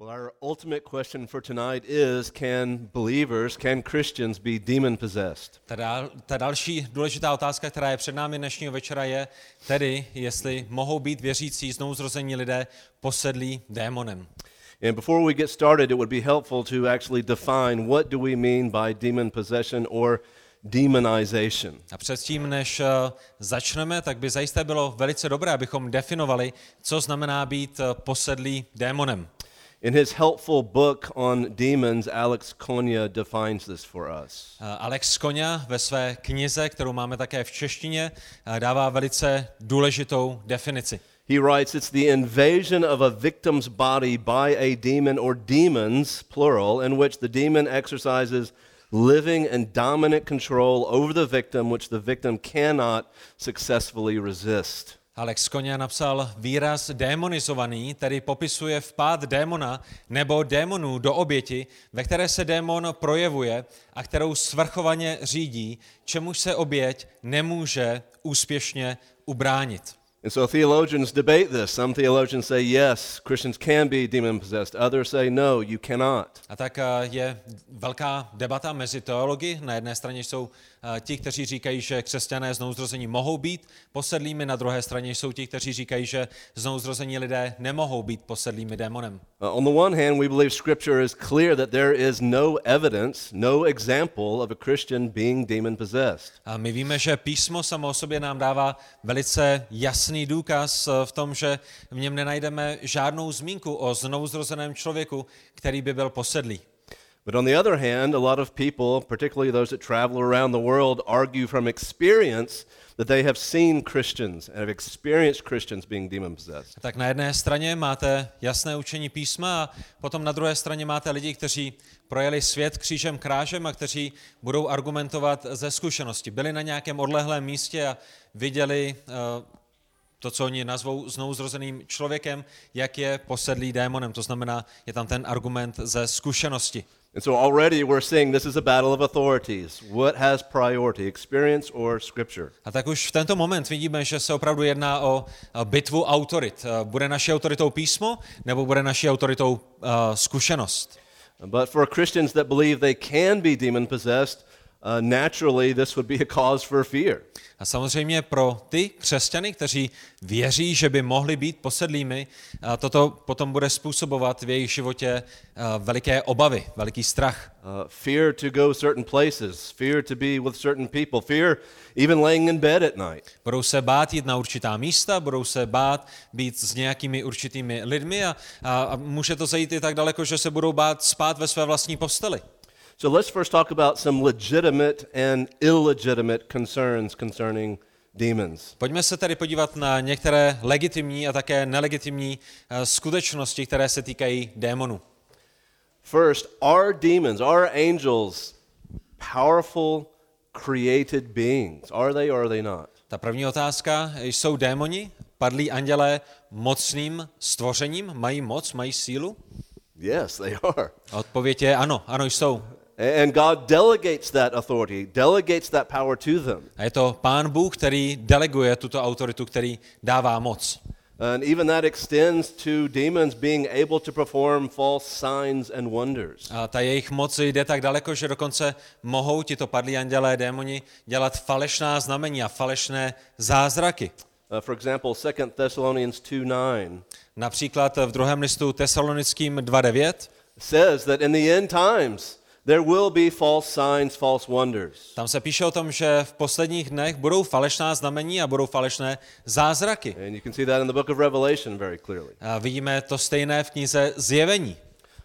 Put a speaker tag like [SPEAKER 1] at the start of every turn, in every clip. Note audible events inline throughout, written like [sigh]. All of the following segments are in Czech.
[SPEAKER 1] Well, our ultimate question for tonight is can believers, can Christians be demon possessed?
[SPEAKER 2] Ta, dál, ta další důležitá otázka, která je před námi dnešního večera, je tedy, jestli mohou být věřící znovuzrození lidé posedlí démonem.
[SPEAKER 1] And before we get started, it would be helpful to actually define what do we mean by demon possession or demonization.
[SPEAKER 2] A předtím, než eh, začneme, tak by zajisté bylo velice dobré, abychom definovali, co znamená být eh, posedlý démonem.
[SPEAKER 1] In his helpful book on demons, Alex Konya defines this for us.
[SPEAKER 2] Eh, Alex Koňa ve své knize, kterou máme také v češtině, eh, dává velice důležitou definici.
[SPEAKER 1] He writes, It's the invasion of a victim's body by a demon or demons, plural, in which the demon exercises living and dominant control over the victim, which the victim cannot successfully resist.
[SPEAKER 2] Alex Koňa napsal výraz démonizovaný, tedy popisuje vpád démona nebo démonů do oběti, ve které se démon projevuje a kterou svrchovaně řídí, čemuž se oběť nemůže úspěšně ubránit.
[SPEAKER 1] And so theologians debate this. Some theologians say, yes, Christians can be demon possessed. Others say, no, you cannot.
[SPEAKER 2] A tak eh, je velká debata mezi teology. Na jedné straně jsou eh, ti, kteří říkají, že křesťané znouzrození mohou být posedlými, na druhé straně jsou ti, kteří říkají, že znouzrození lidé nemohou být posedlými démonem.
[SPEAKER 1] Uh, on the one hand, we believe Scripture is clear that there is no evidence, no example of a Christian being demon possessed.
[SPEAKER 2] A my víme, že písmo samo o sobě nám dává velice jasný důkaz eh, v tom, že v něm nenajdeme žádnou zmínku o znovuzrozeném člověku, který by byl posedlý.
[SPEAKER 1] But on the other hand, a lot of people, particularly those that travel around the world, argue from experience that they have seen Christians and have experienced Christians being demon possessed.
[SPEAKER 2] Tak na jedné straně máte jasné učení písma a potom na druhé straně máte lidi, kteří projeli svět křížem krážem a kteří budou argumentovat ze zkušenosti. Byli na nějakém odlehlém místě a viděli uh, to, co oni nazvou znovu zrozeným člověkem, jak je posedlý démonem. To znamená, je tam ten argument ze zkušenosti.
[SPEAKER 1] And so already we're seeing this is a battle of authorities. What has priority, experience or scripture?
[SPEAKER 2] A tak už v tento moment vidíme, že se opravdu jedná o bitvu autorit. Bude naší autoritou písmo, nebo bude naší autoritou uh, zkušenost?
[SPEAKER 1] But for Christians that believe they can be demon possessed, uh, naturally this would be a cause for fear.
[SPEAKER 2] A samozřejmě pro ty křesťany, kteří věří, že by mohli být posedlými, a toto potom bude způsobovat v jejich životě veliké obavy, veliký strach.
[SPEAKER 1] Uh, fear to go certain places, fear to be with certain people, fear even laying in bed at night.
[SPEAKER 2] Budou se bát jít na určitá místa, budou se bát být s nějakými určitými lidmi a, a, a může to zajít i tak daleko, že se budou bát spát ve své vlastní posteli.
[SPEAKER 1] So let's first talk about some legitimate and illegitimate concerns concerning demons.
[SPEAKER 2] Pojďme se tedy podívat na některé legitimní a také nelegitimní uh, skutečnosti, které se týkají démonů.
[SPEAKER 1] First, are demons, are angels powerful created beings? Are they or are they not?
[SPEAKER 2] Ta první otázka, jsou démoni, padlí andělé mocným stvořením, mají moc, mají sílu?
[SPEAKER 1] Yes, they are.
[SPEAKER 2] Odpověď je ano, ano jsou.
[SPEAKER 1] And God delegates that authority, delegates that power to them.
[SPEAKER 2] A je to Pán Bůh, který deleguje tuto autoritu, který dává moc.
[SPEAKER 1] And even that extends to demons being able to perform false signs and wonders.
[SPEAKER 2] A ta jejich moc jde tak daleko, že dokonce mohou tito padlí andělé, démoni dělat falešná znamení a falešné zázraky.
[SPEAKER 1] Uh, for example, 2 Thessalonians 2:9
[SPEAKER 2] Například v druhém listu Tesalonickým 2.9
[SPEAKER 1] says that in the end times there will be false signs, false wonders.
[SPEAKER 2] Tam se píše o tom, že v posledních dnech budou falešná znamení a budou falešné zázraky.
[SPEAKER 1] And you can see that in the book of Revelation very clearly.
[SPEAKER 2] A vidíme to stejné v knize Zjevení.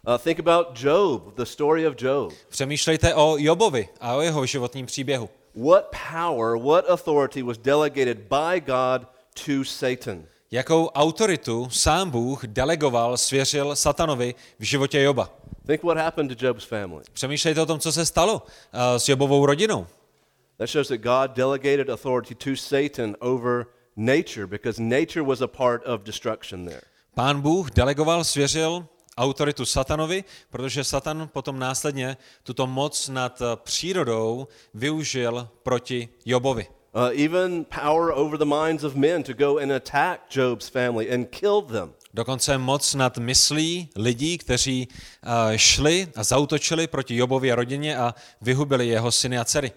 [SPEAKER 1] Uh, think about Job, the story of Job.
[SPEAKER 2] Přemýšlejte o Jobovi a o jeho životním příběhu.
[SPEAKER 1] What power, what authority was delegated by God to Satan?
[SPEAKER 2] Jakou autoritu sám Bůh delegoval, svěřil satanovi v životě Joba.
[SPEAKER 1] Think what happened to Job's family.
[SPEAKER 2] Přemýšlejte o tom, co se stalo uh, s Jobovou rodinou.
[SPEAKER 1] That shows that God delegated authority to Satan over nature because nature was a part of destruction there.
[SPEAKER 2] Pán Bůh delegoval, svěřil autoritu satanovi, protože satan potom následně tuto moc nad eh, přírodou využil proti Jobovi.
[SPEAKER 1] Uh, even power over the minds of men to go and attack Job's family and kill them.
[SPEAKER 2] Dokonce moc nad myslí lidí, kteří eh, šli a zautočili proti Jobově rodině a vyhubili jeho syny a dcery.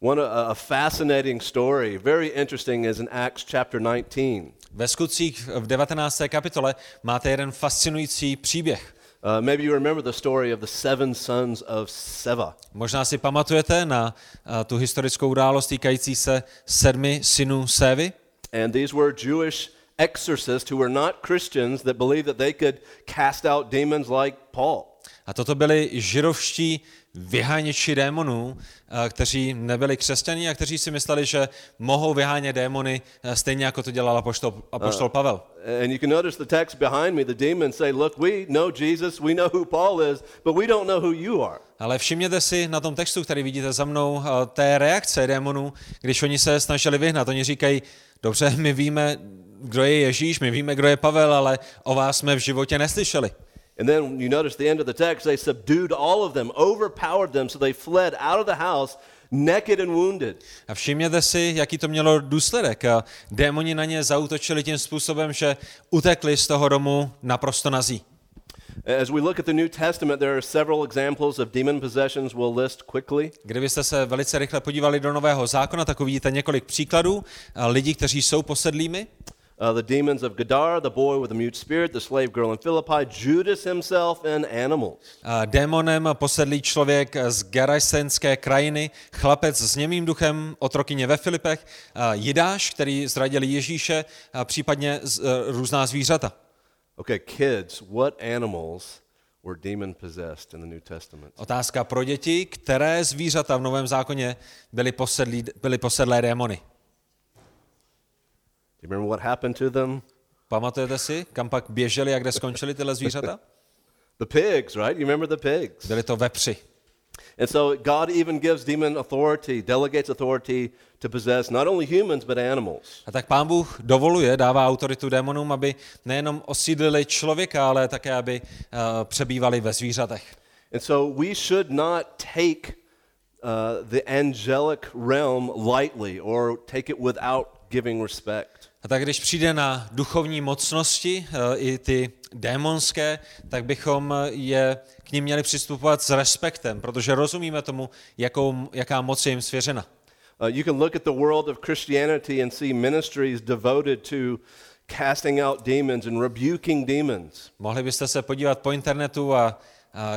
[SPEAKER 1] One a, a fascinating story, very interesting, is in Acts chapter 19.
[SPEAKER 2] Ve skutcích v 19. kapitole máte jeden fascinující příběh.
[SPEAKER 1] Uh, maybe you remember the story of the seven sons of Seva.
[SPEAKER 2] Možná si pamatujete na eh, tu historickou událost týkající se sedmi synů Sévy.
[SPEAKER 1] And these were Jewish exorcists who were not Christians that believed that they could cast out demons like Paul.
[SPEAKER 2] A toto byli žirovští vyháněči démonů, eh, kteří nebyli křesťaní a kteří si mysleli, že mohou vyhánět démony eh, stejně jako to dělal apoštol, apoštol Pavel.
[SPEAKER 1] And you can notice the text behind me. The demons say, Look, we know Jesus, we know who Paul is, but we don't know who you are.
[SPEAKER 2] Ale všimněte si na tom textu, který vidíte za mnou, eh, té reakce démonů, když oni se snažili vyhnat. Oni říkají, dobře, my víme, kdo je Ježíš, my víme, kdo je Pavel, ale o vás jsme v životě neslyšeli.
[SPEAKER 1] And then you notice the end of the text, they subdued all of them, overpowered them, so they fled out of the house naked and wounded.
[SPEAKER 2] A všimněte si, jaký to mělo důsledek. Démoni na ně zautočili tím způsobem, že utekli z toho domu naprosto nazí.
[SPEAKER 1] As we look at the New Testament, there are several examples of demon possessions we'll list quickly.
[SPEAKER 2] Kdybyste se velice rychle podívali do Nového zákona, tak uvidíte několik příkladů lidí, kteří jsou posedlými.
[SPEAKER 1] Uh, the demons of Gadara, the boy with a mute spirit, the slave girl in Philippi, Judas himself, and animals.
[SPEAKER 2] A Démonem posedlý člověk z Gerasenské krajiny, chlapec s němým duchem, otrokyně ve Filipech, Jidáš, který zradil Ježíše, a případně z, eh, různá zvířata.
[SPEAKER 1] Okay, kids, what animals were demon possessed in the New Testament?
[SPEAKER 2] Otázka pro děti, které zvířata v Novém zákoně byly, posedlí, byly posedlé démony.
[SPEAKER 1] You remember what happened to them?
[SPEAKER 2] Pamatujete si, kam pak běželi a kde skončili tyhle zvířata? [laughs]
[SPEAKER 1] The pigs, right? You remember the pigs?
[SPEAKER 2] Byli to vepři.
[SPEAKER 1] And so God even gives demon authority, delegates authority to possess not only humans, but animals.
[SPEAKER 2] A tak pán Bůh dovoluje, dává autoritu démonům, aby nejenom osídlili člověka, ale také, aby uh, přebývali ve zvířatech.
[SPEAKER 1] And so we should not take uh, the angelic realm lightly or take it without giving respect.
[SPEAKER 2] A tak když přijde na duchovní mocnosti, eh, i ty démonské, tak bychom je k ním měli přistupovat s respektem, protože rozumíme tomu, jakou, jaká moc je jim svěřena.
[SPEAKER 1] Uh, you can look at the world of Christianity and see ministries devoted to casting out demons and rebuking demons.
[SPEAKER 2] Mohli byste se podívat po internetu a, a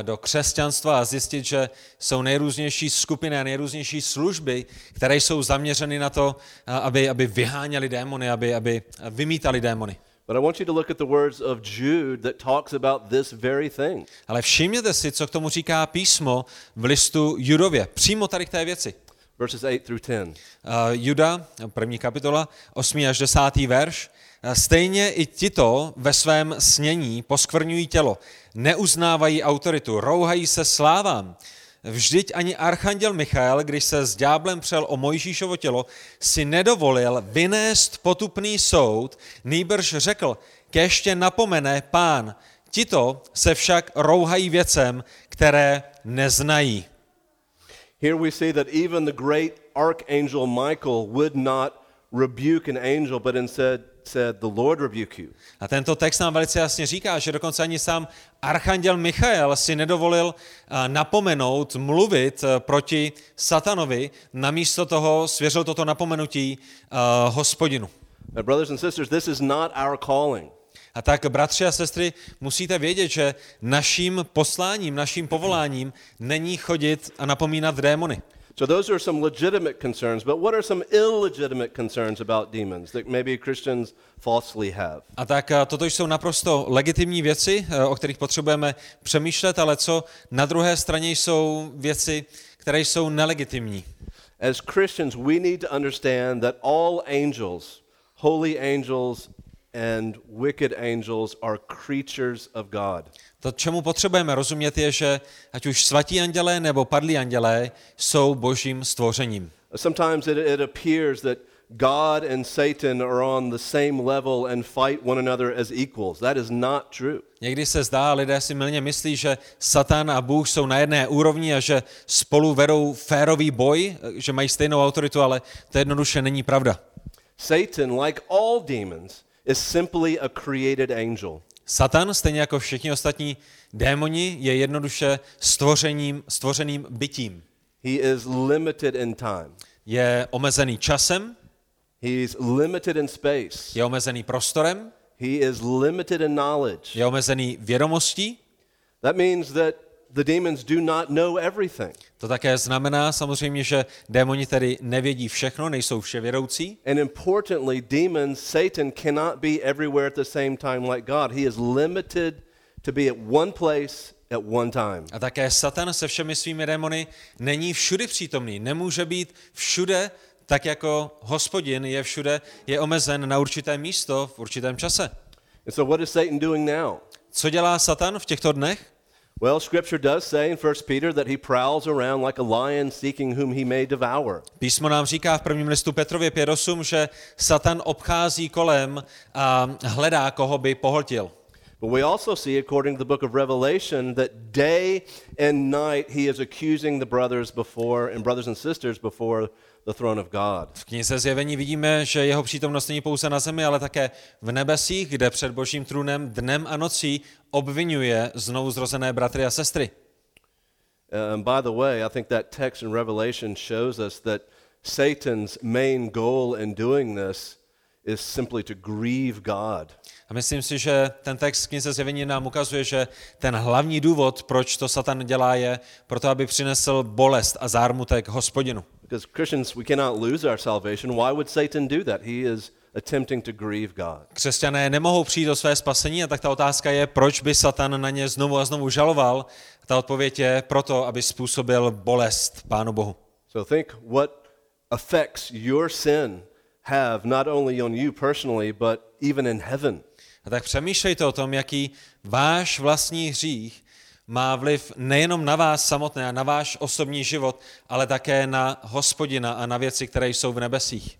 [SPEAKER 2] do křesťanstva a zjistit, že jsou nejrůznější skupiny a nejrůznější služby, které jsou zaměřeny na to, aby, aby vyháněli démony, aby, aby vymítali démony.
[SPEAKER 1] But I want you to look at the words of Jude that talks about this very thing.
[SPEAKER 2] Ale všimněte si, co k tomu říká písmo v listu Judově, přímo tady k té věci.
[SPEAKER 1] Verses 8 through 10.
[SPEAKER 2] Uh, Juda, první kapitola, 8. až 10. verš. Uh, Stejně i tito ve svém snění poskvrňují tělo, neuznávají autoritu, rouhají se slávám. Vždyť ani archanděl Michael, když se s ďáblem přel o Mojžíšovo tělo, si nedovolil vynést potupný soud, nýbrž řekl, keště napomene pán. Tito se však rouhají věcem, které neznají.
[SPEAKER 1] Here we see that even the great archangel Michael would not rebuke an angel, but instead said, The Lord rebuke you.
[SPEAKER 2] A tento text nám velice jasně říká, že dokonce ani sám archanděl Michael si nedovolil a, napomenout, mluvit a, proti satanovi, namísto toho svěřil toto napomenutí a, hospodinu.
[SPEAKER 1] Brothers and sisters, this is not our calling.
[SPEAKER 2] A tak, bratři a sestry, musíte vědět, že naším posláním, naším povoláním není chodit a napomínat démony.
[SPEAKER 1] So those are some legitimate concerns, but what are some illegitimate concerns about demons that maybe Christians falsely have?
[SPEAKER 2] A tak eh, toto jsou naprosto legitimní věci, e, o kterých potřebujeme přemýšlet, ale co na druhé straně jsou věci, které jsou nelegitimní.
[SPEAKER 1] As Christians, we need to understand that all angels, holy angels and wicked angels, are creatures of God.
[SPEAKER 2] To, čemu potřebujeme rozumět, je, že ať už svatí andělé nebo padlí andělé jsou božím stvořením.
[SPEAKER 1] Sometimes it, it appears that God and Satan are on the same level and fight one another as equals. That is not true.
[SPEAKER 2] Někdy se zdá, lidé si milně myslí, že Satan a Bůh jsou na jedné úrovni a že spolu vedou férový boj, že mají stejnou autoritu, ale to jednoduše není pravda.
[SPEAKER 1] Satan, like all demons, is simply a created angel.
[SPEAKER 2] Satan, stejně jako všichni ostatní démoni, je jednoduše stvořením, stvořeným bytím.
[SPEAKER 1] He is limited in time.
[SPEAKER 2] Je omezený časem,
[SPEAKER 1] He's limited in space.
[SPEAKER 2] je omezený prostorem,
[SPEAKER 1] He is limited in knowledge.
[SPEAKER 2] je omezený vědomostí.
[SPEAKER 1] That means that the demons do not know everything.
[SPEAKER 2] To také znamená samozřejmě, že démoni tedy nevědí všechno, nejsou vševědoucí.
[SPEAKER 1] And importantly, demons, Satan cannot be everywhere at the same time like God. He is limited to be at one place at one time.
[SPEAKER 2] A také Satan se všemi svými démony není všudy přítomný, nemůže být všude, tak jako hospodin je všude, je omezen na určité místo v určitém čase.
[SPEAKER 1] And so, what is Satan doing now?
[SPEAKER 2] Co dělá Satan v těchto dnech?
[SPEAKER 1] Well, Scripture does say in 1 Peter that he prowls around like a lion seeking whom he may devour.
[SPEAKER 2] Písmo nám říká v prvním listu Petrově 5.8, že Satan obchází kolem a hledá, koho by pohltil.
[SPEAKER 1] But we also see, according to the book of Revelation, that day and night he is accusing the brothers before and brothers and sisters before the throne of God.
[SPEAKER 2] V knize Zjevení vidíme, že jeho přítomnost není pouze na zemi, ale také v nebesích, kde před božím trůnem dnem a nocí obvinuje znovu zrozené bratry a sestry.
[SPEAKER 1] Uh, and by the way, I think that text in Revelation shows us that Satan's main goal in doing this is simply to grieve God.
[SPEAKER 2] A myslím si, že ten text knize Zjevení nám ukazuje, že ten hlavní důvod, proč to Satan dělá, je proto, aby přinesl bolest a zármutek hospodinu.
[SPEAKER 1] Because Christians, we cannot lose our salvation. Why would Satan do that? He is attempting to grieve God.
[SPEAKER 2] Křesťané nemohou přijít o své spasení a tak ta otázka je, proč by Satan na ně znovu a znovu žaloval. Ta odpověď je proto, aby způsobil bolest Pánu Bohu.
[SPEAKER 1] So think what effects your sin have not only on you personally, but even in heaven.
[SPEAKER 2] A tak přemýšlejte o tom, jaký váš vlastní hřích má vliv nejenom na vás samotné a na váš osobní život, ale také na hospodina a na věci, které jsou v nebesích.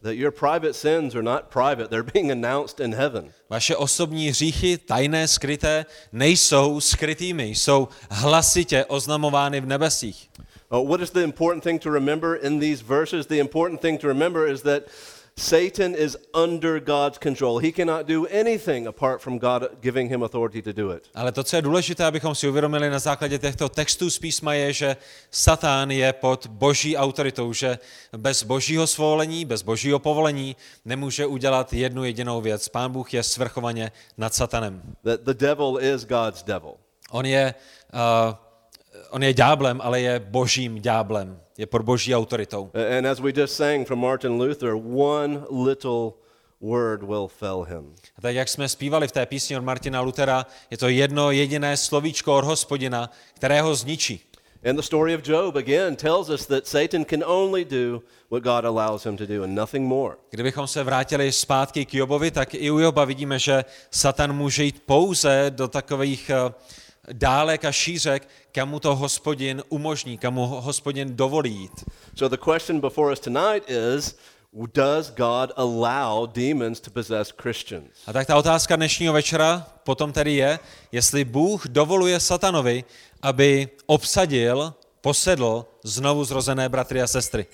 [SPEAKER 2] Vaše osobní hříchy, tajné, skryté, nejsou skrytými, jsou hlasitě oznamovány v nebesích.
[SPEAKER 1] Uh, what is the important thing to remember in these verses? The important thing to remember is that Satan is under God's control. He cannot do anything apart from God giving him authority to do it.
[SPEAKER 2] Ale to, co je důležité, abychom si uvědomili na základě těchto textů z písma, je, že Satán je pod boží autoritou, že bez božího svolení, bez božího povolení nemůže udělat jednu jedinou věc. Pán Bůh je svrchovaně nad Satanem.
[SPEAKER 1] That the devil is God's devil.
[SPEAKER 2] On je, uh, on je ďáblem, ale je božím ďáblem. Je pod boží autoritou.
[SPEAKER 1] And as we just sang from Martin Luther, one little word will fell him.
[SPEAKER 2] A tak jak jsme zpívali v té písni od Martina Lutera, je to jedno jediné slovíčko od hospodina, kterého zničí.
[SPEAKER 1] And the story of Job again tells us that Satan can only do what God allows him to do and nothing more.
[SPEAKER 2] Kdybychom se vrátili zpátky k Jobovi, tak i u Joba vidíme, že Satan může jít pouze do takových eh, dálek a šířek, kam mu to hospodin umožní, kam mu ho hospodin dovolí jít.
[SPEAKER 1] So the question before us tonight is does God allow demons to possess Christians?
[SPEAKER 2] A tak ta otázka dnešního večera potom tedy je, jestli Bůh dovoluje satanovi, aby obsadil, posedl znovu zrozené bratry a sestry.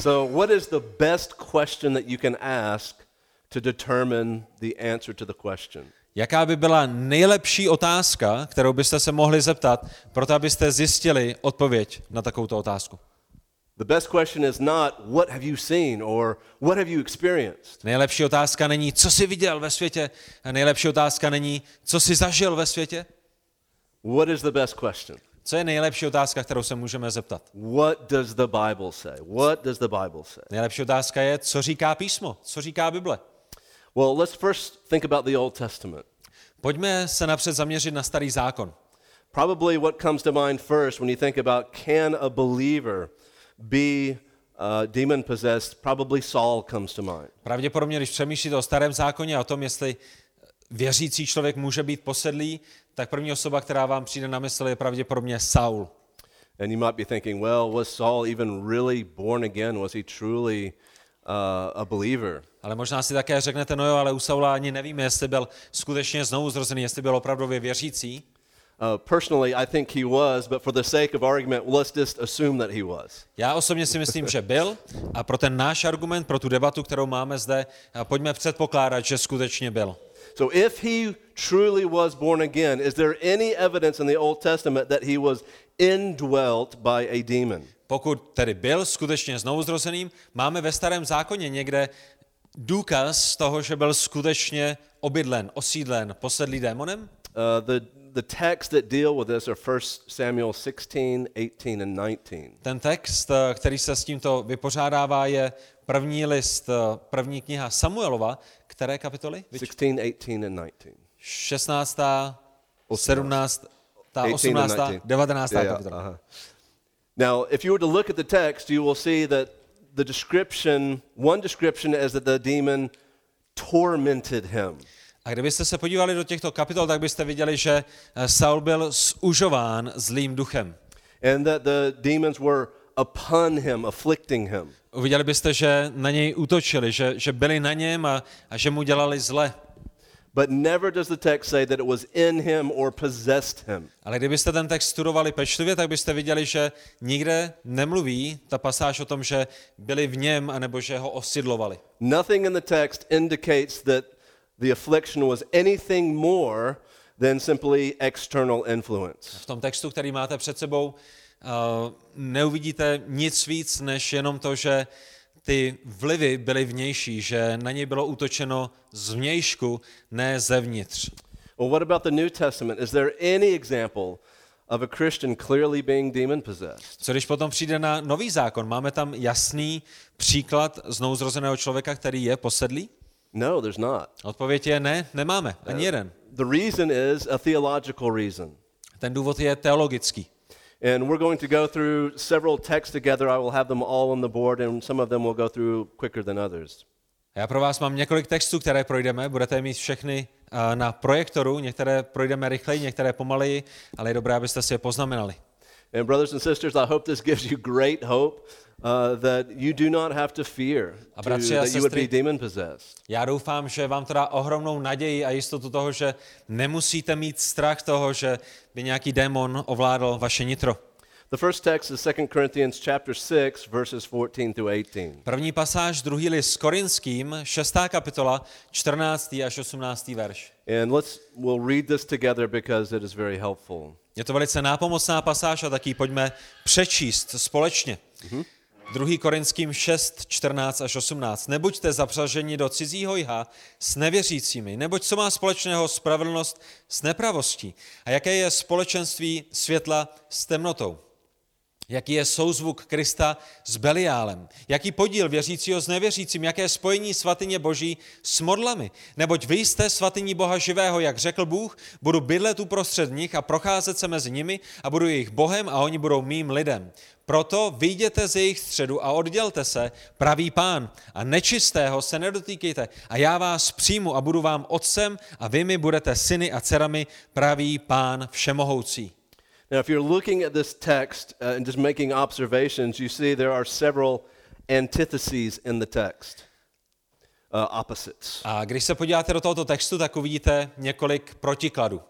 [SPEAKER 1] So what is the best question that you can ask to determine the answer to the question?
[SPEAKER 2] Jaká by byla nejlepší otázka, kterou byste se mohli zeptat, proto abyste zjistili odpověď na takovouto otázku?
[SPEAKER 1] The best question is not what have you seen or what have you experienced.
[SPEAKER 2] Nejlepší otázka není, co jsi viděl ve světě. A nejlepší otázka není, co jsi zažil ve světě.
[SPEAKER 1] What is the best question?
[SPEAKER 2] Co je nejlepší otázka, kterou se můžeme zeptat?
[SPEAKER 1] What does the Bible say? What does the Bible say?
[SPEAKER 2] Nejlepší otázka je, co říká písmo, co říká Bible.
[SPEAKER 1] Well, let's first think about the Old Testament.
[SPEAKER 2] Pojďme se napřed zaměřit na starý zákon.
[SPEAKER 1] Probably what comes to mind first when you think about can a believer be uh, demon possessed, probably Saul comes to mind.
[SPEAKER 2] Pravděpodobně, když přemýšlíte o starém zákoně a o tom, jestli věřící člověk může být posedlý, tak první osoba, která vám přijde na mysl, je pravděpodobně Saul.
[SPEAKER 1] And you might be thinking, well, was Saul even really born again? Was he truly uh, a believer?
[SPEAKER 2] Ale možná si také řeknete, no jo, ale u Saula ani nevíme, jestli byl skutečně znovu zrozený, jestli byl opravdově věřící.
[SPEAKER 1] Uh, personally, I think he was, but for the sake of argument, let's just assume that he was.
[SPEAKER 2] Já osobně si myslím, že byl a pro ten náš argument, pro tu debatu, kterou máme zde, pojďme předpokládat, že skutečně byl.
[SPEAKER 1] So if he truly was born again, is there any evidence in the Old Testament that he was indwelt by a demon?
[SPEAKER 2] Pokud tedy byl skutečně znovuzrozeným, máme ve starém zákoně někde důkaz toho, že byl skutečně obydlen, osídlen, posedlý démonem?
[SPEAKER 1] Uh, the, the texts that deal with this are 1 Samuel 16, 18, and 19.
[SPEAKER 2] Ten text, eh, který se s tímto vypořádává, je první list, eh, první kniha Samuelova. Které kapitoly? Vič?
[SPEAKER 1] 16, 18, and 19.
[SPEAKER 2] 16., 17.,
[SPEAKER 1] 18 and
[SPEAKER 2] 18.,
[SPEAKER 1] 19.
[SPEAKER 2] 19.
[SPEAKER 1] Yeah, yeah,
[SPEAKER 2] kapitola.
[SPEAKER 1] uh-huh. Now, if you were to look at the text, you will see that the description, one description is that the demon tormented him.
[SPEAKER 2] A kdybyste se podívali do těchto kapitol, tak byste viděli, že eh, Saul byl zužován zlým duchem.
[SPEAKER 1] and that the demons were upon him, afflicting him.
[SPEAKER 2] Uviděli byste, že na něj útočili, že, že byli na něm a, a že mu dělali zle.
[SPEAKER 1] But never does the text say that it was in him or possessed him.
[SPEAKER 2] Ale kdybyste ten text studovali pečlivě, tak byste viděli, že nikde nemluví ta pasáž o tom, že byli v něm, anebo že ho osidlovali.
[SPEAKER 1] Nothing in the text indicates that the affliction was anything more than simply external influence.
[SPEAKER 2] V tom textu, který máte před sebou, uh, neuvidíte nic víc, než jenom to, že ty vlivy byly vnější, že na něj bylo útočeno zvnějšku, ne zevnitř.
[SPEAKER 1] Well, what about the New Testament? Is there any example of a Christian clearly being demon possessed?
[SPEAKER 2] Co když potom přijde na nový zákon? Máme tam jasný příklad znouzrozeného člověka, který je posedlý?
[SPEAKER 1] No, there's not.
[SPEAKER 2] Odpověď je ne, nemáme, ani jeden.
[SPEAKER 1] The reason is a theological reason.
[SPEAKER 2] Ten důvod je teologický.
[SPEAKER 1] And we're going to go through several texts together. I will have them all on the board, and some of them we'll go through quicker than others.
[SPEAKER 2] Já pro vás mám několik textů, které projdeme, budete mít všechny na projektoru, některé projdeme rychleji, některé pomaleji, ale je dobré, abyste si je poznamenali.
[SPEAKER 1] And, brothers and sisters, I hope this gives you great hope uh, that you do not have to fear
[SPEAKER 2] A
[SPEAKER 1] to,
[SPEAKER 2] bratři a
[SPEAKER 1] that you would be
[SPEAKER 2] sestry-
[SPEAKER 1] demon possessed.
[SPEAKER 2] Já doufám, že vám to dá ohromnou naději a jistotu toho, že nemusíte mít strach toho, že by nějaký démon ovládl vaše nitro.
[SPEAKER 1] The first text is 2 Corinthians chapter 6, verses 14 through 18.
[SPEAKER 2] První pasáž, druhý list Korinským, šestá kapitola, 14. až 18. verš.
[SPEAKER 1] And let's we'll read this together because it is very helpful.
[SPEAKER 2] Je to velice nápomocná pasáž a taky pojďme přečíst společně. Druhý Korinským 6, 14 až 18. Nebuďte zapřaženi do cizího jha s nevěřícími, neboť co má společného spravedlnost s nepravostí? A jaké je společenství světla s temnotou? Jaký je souzvuk Krista s Beliálem? Jaký podíl věřícího s nevěřícím? Jaké spojení svatyně Boží s modlami? Neboť vy jste svatyní Boha živého, jak řekl Bůh, budu bydlet uprostřed nich a procházet se mezi nimi a budu jejich Bohem a oni budou mým lidem. Proto vyjděte z jejich středu a oddělte se, pravý pán, a nečistého se nedotýkejte. A já vás přijmu a budu vám otcem a vy mi budete syny a dcerami, pravý pán všemohoucí.
[SPEAKER 1] Now, if you're looking at this text uh, and just making observations, you see there are several antitheses in the text, uh, opposites.
[SPEAKER 2] A když se podíváte do tohoto textu, tak uvidíte několik protikladů.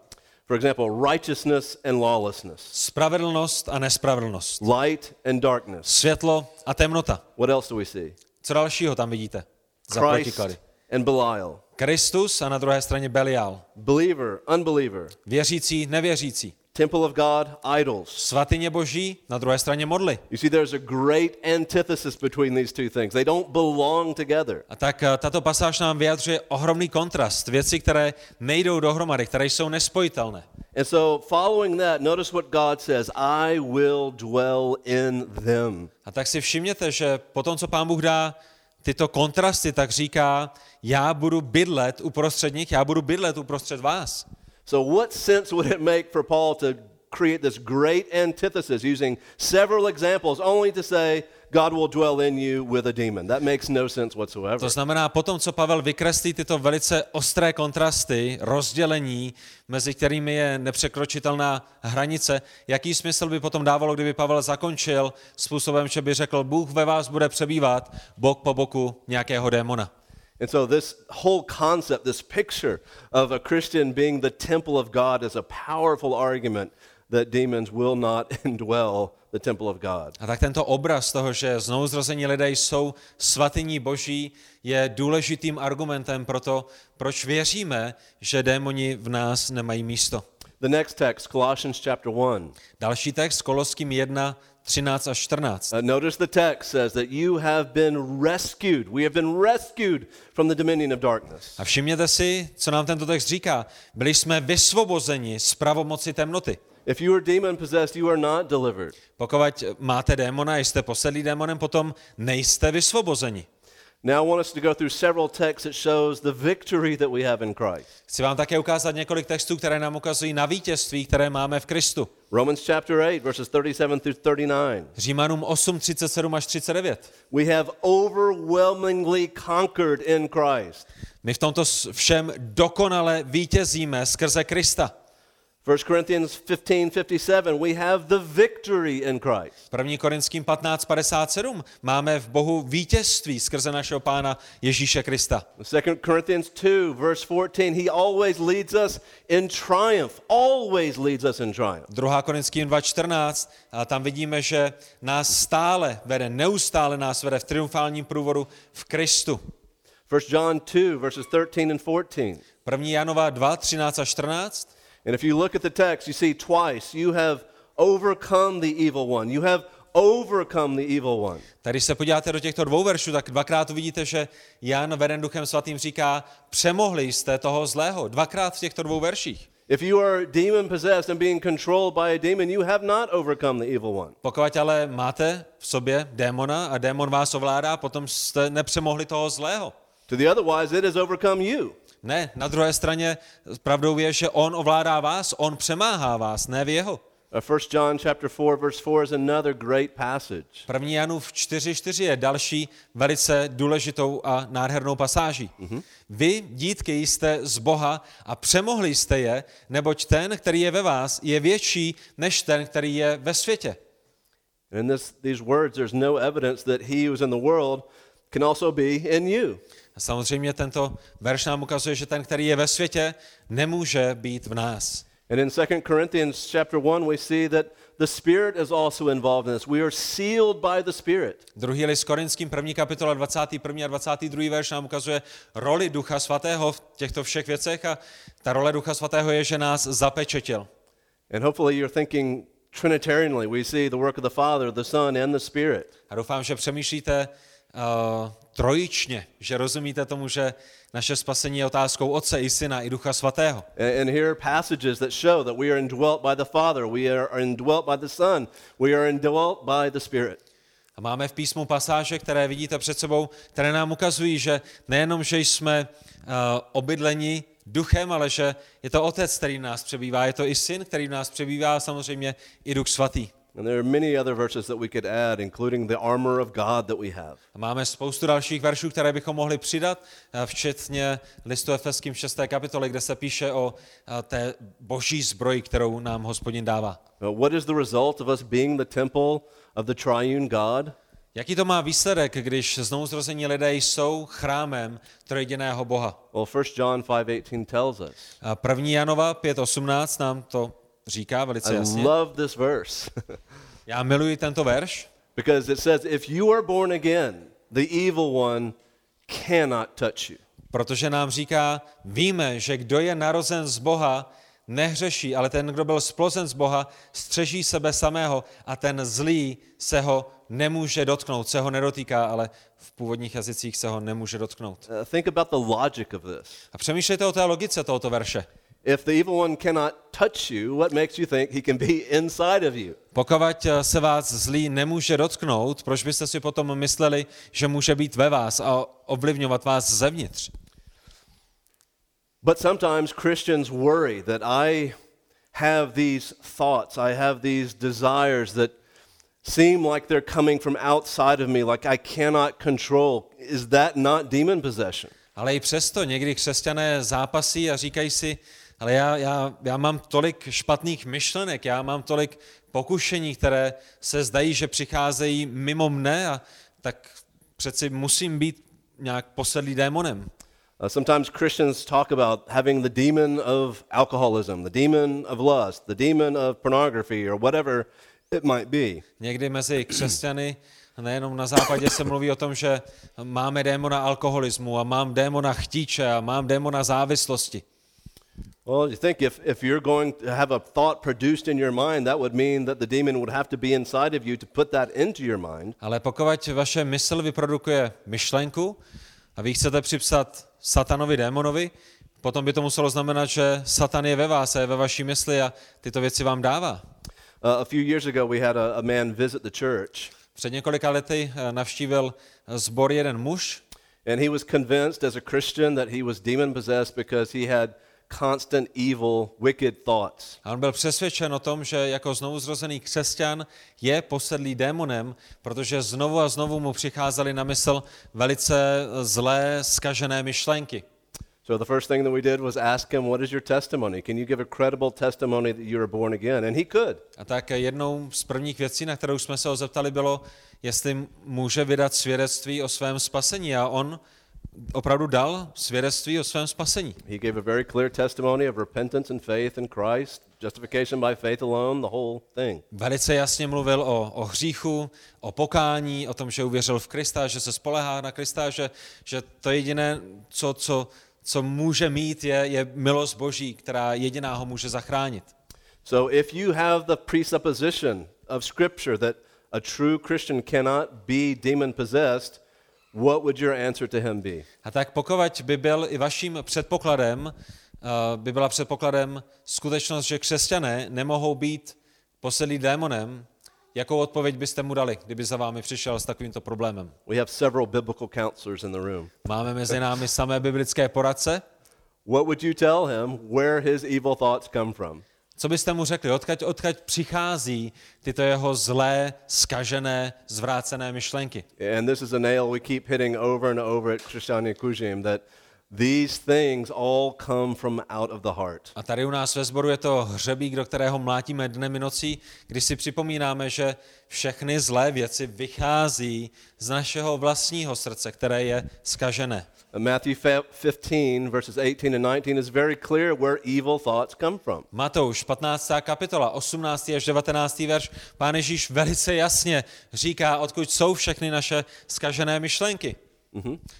[SPEAKER 1] For example, righteousness and lawlessness,
[SPEAKER 2] Spravedlnost a nespravedlnost.
[SPEAKER 1] light and darkness.
[SPEAKER 2] Světlo a temnota.
[SPEAKER 1] What else do we see?
[SPEAKER 2] Co dalšího tam vidíte? Za
[SPEAKER 1] Christ
[SPEAKER 2] protiklady.
[SPEAKER 1] and Belial,
[SPEAKER 2] Kristus a na druhé straně Belial.
[SPEAKER 1] believer, unbeliever,
[SPEAKER 2] Věřící, nevěřící.
[SPEAKER 1] Temple of God, idols.
[SPEAKER 2] Svatyně boží, na druhé straně modly.
[SPEAKER 1] You see, there's a great antithesis between these two things. They don't belong together.
[SPEAKER 2] A tak eh, tato pasáž nám vyjadřuje ohromný kontrast. Věci, které nejdou dohromady, které jsou nespojitelné.
[SPEAKER 1] And so, following that, notice what God says I will dwell in them.
[SPEAKER 2] A tak si všimněte, že potom, co pán Bůh dá tyto kontrasty, tak říká, já budu bydlet uprostřed nich, já budu bydlet uprostřed vás.
[SPEAKER 1] So, what sense would it make for Paul to create this great antithesis using several examples only to say, God will dwell in you with a demon? That makes no sense whatsoever.
[SPEAKER 2] To znamená, potom, co Pavel vykreslí tyto velice ostré kontrasty, rozdělení, mezi kterými je nepřekročitelná hranice, jaký smysl by potom dávalo, kdyby Pavel zakončil způsobem, že by řekl, Bůh ve vás bude přebývat bok po boku nějakého démona.
[SPEAKER 1] And so, this whole concept, this picture of a Christian being the temple of God, is a powerful argument that demons will not [laughs] indwell the temple of God.
[SPEAKER 2] A tak tento obraz toho, že znovuzrození lidé jsou svatyní boží, je důležitým argumentem pro to, proč věříme, že démoni v nás nemají místo.
[SPEAKER 1] The next text, Colossians chapter 1.
[SPEAKER 2] Další text, Koloským 1, 13 až 14.
[SPEAKER 1] Uh, notice the text says that you have been rescued. We have been rescued from the dominion of darkness.
[SPEAKER 2] A všimněte si, co nám tento text říká. Byli jsme vysvobozeni z pravomoci temnoty.
[SPEAKER 1] If you are demon possessed, you are not delivered.
[SPEAKER 2] Pokud máte démona, jste posedlí démonem, potom nejste vysvobozeni.
[SPEAKER 1] Now I want us to go through several texts that shows the victory that we have in Christ.
[SPEAKER 2] Chci vám také ukázat několik textů, které nám ukazují na vítězství, které máme v Kristu.
[SPEAKER 1] Romans chapter 8, verses 37 through 39.
[SPEAKER 2] Římanům 8, 37 až 39.
[SPEAKER 1] We have overwhelmingly conquered in Christ.
[SPEAKER 2] My v tomto všem dokonale vítězíme skrze Krista.
[SPEAKER 1] 1 Corinthians 15, 57. We have the victory in Christ.
[SPEAKER 2] 1. Korinským 15.57 máme v Bohu vítězství skrze našeho Pána Ježíše Krista.
[SPEAKER 1] 2 Corinthians 2, verse 14. He always leads us in triumph. Always leads us in triumph.
[SPEAKER 2] 2. Korinským 2.14, a tam vidíme, že nás stále vede, neustále nás vede v triumfálním průvodu v Kristu.
[SPEAKER 1] 1 John 2, verses 13 and 14.
[SPEAKER 2] 1. Janova 2, 13 a 14.
[SPEAKER 1] And if you look at the text, you see twice you have overcome the evil one. You have overcome the evil one.
[SPEAKER 2] Tady když se podíváte do těchto dvou veršů, tak dvakrát uvidíte, že Jan veden duchem svatým říká, přemohli jste toho zlého. Dvakrát v těchto dvou verších.
[SPEAKER 1] If you are demon possessed and being controlled by a demon, you have not overcome the evil one.
[SPEAKER 2] Pokud ale máte v sobě démona a démon vás ovládá, potom jste nepřemohli toho zlého.
[SPEAKER 1] To the otherwise, it has overcome you.
[SPEAKER 2] Ne, na druhé straně pravdou je, že on ovládá vás, on přemáhá vás, ne v jeho.
[SPEAKER 1] Uh, 1 John chapter 4, verse 4 is another great passage.
[SPEAKER 2] První Janův 4.4 je další velice důležitou a nádhernou pasáží. Mm-hmm. Vy, dítky, jste z Boha a přemohli jste je, neboť ten, který je ve vás, je větší než ten, který je ve světě.
[SPEAKER 1] In this, these words, there's no evidence that he who is in the world can also be in you.
[SPEAKER 2] A samozřejmě tento verš nám ukazuje, že ten, který je ve světě, nemůže být v nás.
[SPEAKER 1] And in 2 Corinthians chapter 1, we see that the Spirit is also involved in this. We are sealed by the Spirit.
[SPEAKER 2] Druhý list Korinským, první kapitola, 21. a 22. verš nám ukazuje roli Ducha Svatého v těchto všech věcech a ta role Ducha Svatého je, že nás zapečetil.
[SPEAKER 1] And hopefully you're thinking Trinitarianly. We see the work of the Father, the Son, and the Spirit.
[SPEAKER 2] A doufám, že přemýšlíte uh, trojičně, že rozumíte tomu, že naše spasení je otázkou Otce i Syna i Ducha Svatého.
[SPEAKER 1] And, here are passages that show that we are indwelt by the Father, we are indwelt by the Son, we are indwelt by the Spirit.
[SPEAKER 2] A máme v písmu pasáže, které vidíte před sebou, které nám ukazují, že nejenom, že jsme uh, obydleni duchem, ale že je to Otec, který v nás přebývá, je to i Syn, který v nás přebývá a samozřejmě i Duch Svatý.
[SPEAKER 1] And there are many other verses that we could add, including the armor of God that we have.
[SPEAKER 2] Máme spoustu dalších veršů, které bychom mohli přidat, eh, včetně listu Efeským 6. kapitoly, kde se píše o eh, té boží zbroji, kterou nám hospodin dává.
[SPEAKER 1] What is the result of us being the temple of the triune God?
[SPEAKER 2] Jaký to má výsledek, když znovuzrození lidé jsou chrámem trojediného Boha?
[SPEAKER 1] Well, 1 John 5:18 tells us.
[SPEAKER 2] A první Janova 5.18 nám to říká velice
[SPEAKER 1] I
[SPEAKER 2] jasně.
[SPEAKER 1] love this verse [laughs]
[SPEAKER 2] Já miluji tento verš,
[SPEAKER 1] because it says if you are born again, the evil one cannot touch you.
[SPEAKER 2] protože nám říká, víme, že kdo je narozen z Boha, nehřeší, ale ten, kdo byl splozen z Boha, střeží sebe samého a ten zlý se ho nemůže dotknout, se ho nedotýká, ale v původních jazycích se ho nemůže dotknout.
[SPEAKER 1] Uh, think about the logic of this.
[SPEAKER 2] A přemýšlejte o té logice tohoto verše.
[SPEAKER 1] If the evil one cannot touch you, what makes you think he can be [laughs] inside of you?
[SPEAKER 2] Pokud se vás zlý nemůže dotknout, proč byste si potom mysleli, že může být ve vás a ovlivňovat vás zevnitř?
[SPEAKER 1] But sometimes Christians worry that I have these thoughts, I have these desires that seem like they're coming from outside of me, like I cannot control. Is that not demon possession?
[SPEAKER 2] Ale i přesto někdy křesťané zápasí a říkají si, ale já, já, já mám tolik špatných myšlenek, já mám tolik pokušení, které se zdají, že přicházejí mimo mne a tak přeci musím být nějak posedlý démonem.
[SPEAKER 1] Uh, sometimes Christians talk about having the demon of alcoholism, the demon of lust, the demon of pornography, or whatever it might be.
[SPEAKER 2] Někdy mezi křesťany, nejenom na západě, se mluví o tom, že máme démona alkoholismu a mám démona chtíče a mám démona závislosti.
[SPEAKER 1] Well, you think if, if you're going to have a thought produced in your mind, that would mean that the demon would have to be inside of you to put that into your mind.
[SPEAKER 2] Ale pokud vaše mysl vyprodukuje myšlenku a vy chcete připsat satanovi démonovi, potom by to muselo znamenat, že satan je ve vás a je ve vaší mysli a tyto věci vám dává.
[SPEAKER 1] Uh, a few years ago, we had a, a man visit the church,
[SPEAKER 2] Před několika lety eh, navštívil zbor jeden muž
[SPEAKER 1] and he was convinced as a Christian that he was demon possessed because he had constant evil, wicked thoughts.
[SPEAKER 2] a on byl přesvědčen o tom, že jako znovuzrozený křesťan je posedlý démonem, protože znovu a znovu mu přicházely na mysl velice zlé, skažené myšlenky.
[SPEAKER 1] So the first thing that we did was ask him, What is your testimony? Can you give a credible testimony that you were born again? And he could.
[SPEAKER 2] A tak jednou z prvních věcí, na kterou jsme se ho zeptali, bylo, jestli může vydat svědectví o svém spasení. A on opravdu dal svědectví o svém spasení.
[SPEAKER 1] He gave a very clear testimony of repentance and faith in Christ, justification by faith alone, the whole thing.
[SPEAKER 2] Velice jasně mluvil o, o hříchu, o pokání, o tom, že uvěřil v Krista, že se spolehá na Krista, že, že to jediné, co, co, co může mít, je, je milost Boží, která jediná ho může zachránit.
[SPEAKER 1] So if you have the presupposition of Scripture that a true Christian cannot be demon possessed, what would your answer to him be?
[SPEAKER 2] A tak pokud by byl i vaším předpokladem, eh, by byla předpokladem skutečnost, že křesťané nemohou být posedlí démonem, jakou odpověď byste mu dali, kdyby za vámi přišel s takovýmto problémem?
[SPEAKER 1] We have several biblical counselors in the room.
[SPEAKER 2] Máme mezi námi samé biblické poradce.
[SPEAKER 1] What would you tell him where his evil thoughts come from?
[SPEAKER 2] Co byste mu řekli? Odkaď, odkaď přichází tyto jeho zlé, skažené, zvrácené myšlenky?
[SPEAKER 1] And this is a nail we keep hitting over and over at that these things all come from out of the heart.
[SPEAKER 2] A tady u nás ve sboru je to hřebík, do kterého mlátíme dnem i nocí, když si připomínáme, že všechny zlé věci vychází z našeho vlastního srdce, které je skažené.
[SPEAKER 1] Matthew fa- 15, verses 18 and 19 is very clear where evil thoughts come from.
[SPEAKER 2] Matouš, 15. kapitola, 18. až 19. verš, pán Ježíš velice jasně říká, odkud jsou všechny naše skažené myšlenky.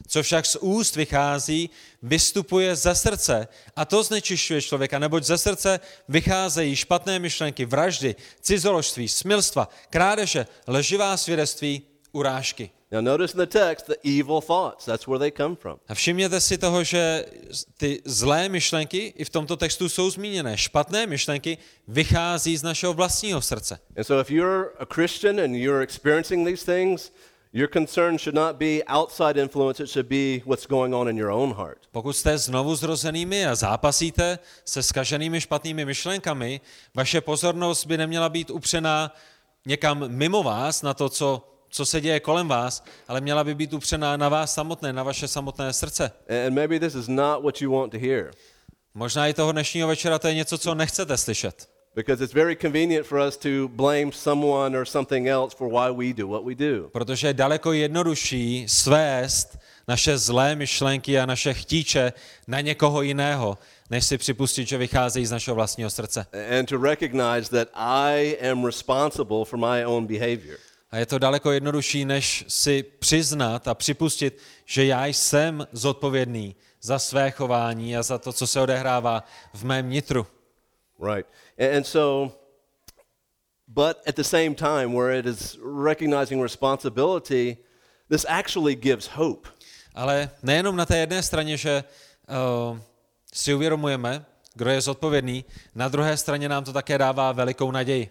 [SPEAKER 2] Co však z úst vychází, vystupuje ze srdce a to znečišťuje člověka, neboť ze srdce vycházejí špatné myšlenky, vraždy, cizoložství, smilstva, krádeže, lživá svědectví, urážky.
[SPEAKER 1] Now, notice in the text the evil thoughts. That's where they come from.
[SPEAKER 2] A všimněte si toho, že ty zlé myšlenky i v tomto textu jsou zmíněné. Špatné myšlenky vychází z našeho vlastního srdce.
[SPEAKER 1] And so, if you're a Christian and you're experiencing these things, your concern should not be outside influence, it should be what's going on in your own heart.
[SPEAKER 2] Pokud jste znovu zrozenými a zápasíte se skaženými špatnými myšlenkami, vaše pozornost by neměla být upřená někam mimo vás, na to, co, co se děje kolem vás, ale měla by být upřená na vás samotné, na vaše samotné srdce.
[SPEAKER 1] And maybe this is not what you want to hear
[SPEAKER 2] Možná i toho dnešního večera to je něco, co nechcete slyšet.
[SPEAKER 1] Because it's very convenient for us to blame someone or something else for why we do what we do.
[SPEAKER 2] Protože je daleko jednodušší svést naše zlé myšlenky a naše chtíče na někoho jiného, než si připustit, že vycházejí z našeho vlastního srdce.
[SPEAKER 1] And to recognize that I am responsible for my own behavior.
[SPEAKER 2] A je to daleko jednodušší, než si přiznat a připustit, že já jsem zodpovědný za své chování a za to, co se odehrává v mém nitru.
[SPEAKER 1] Right. And, so, but at the same time, where it is recognizing responsibility, this actually gives hope.
[SPEAKER 2] Ale nejenom na té jedné straně, že uh, si uvědomujeme, kdo je zodpovědný, na druhé straně nám to také dává velikou naději.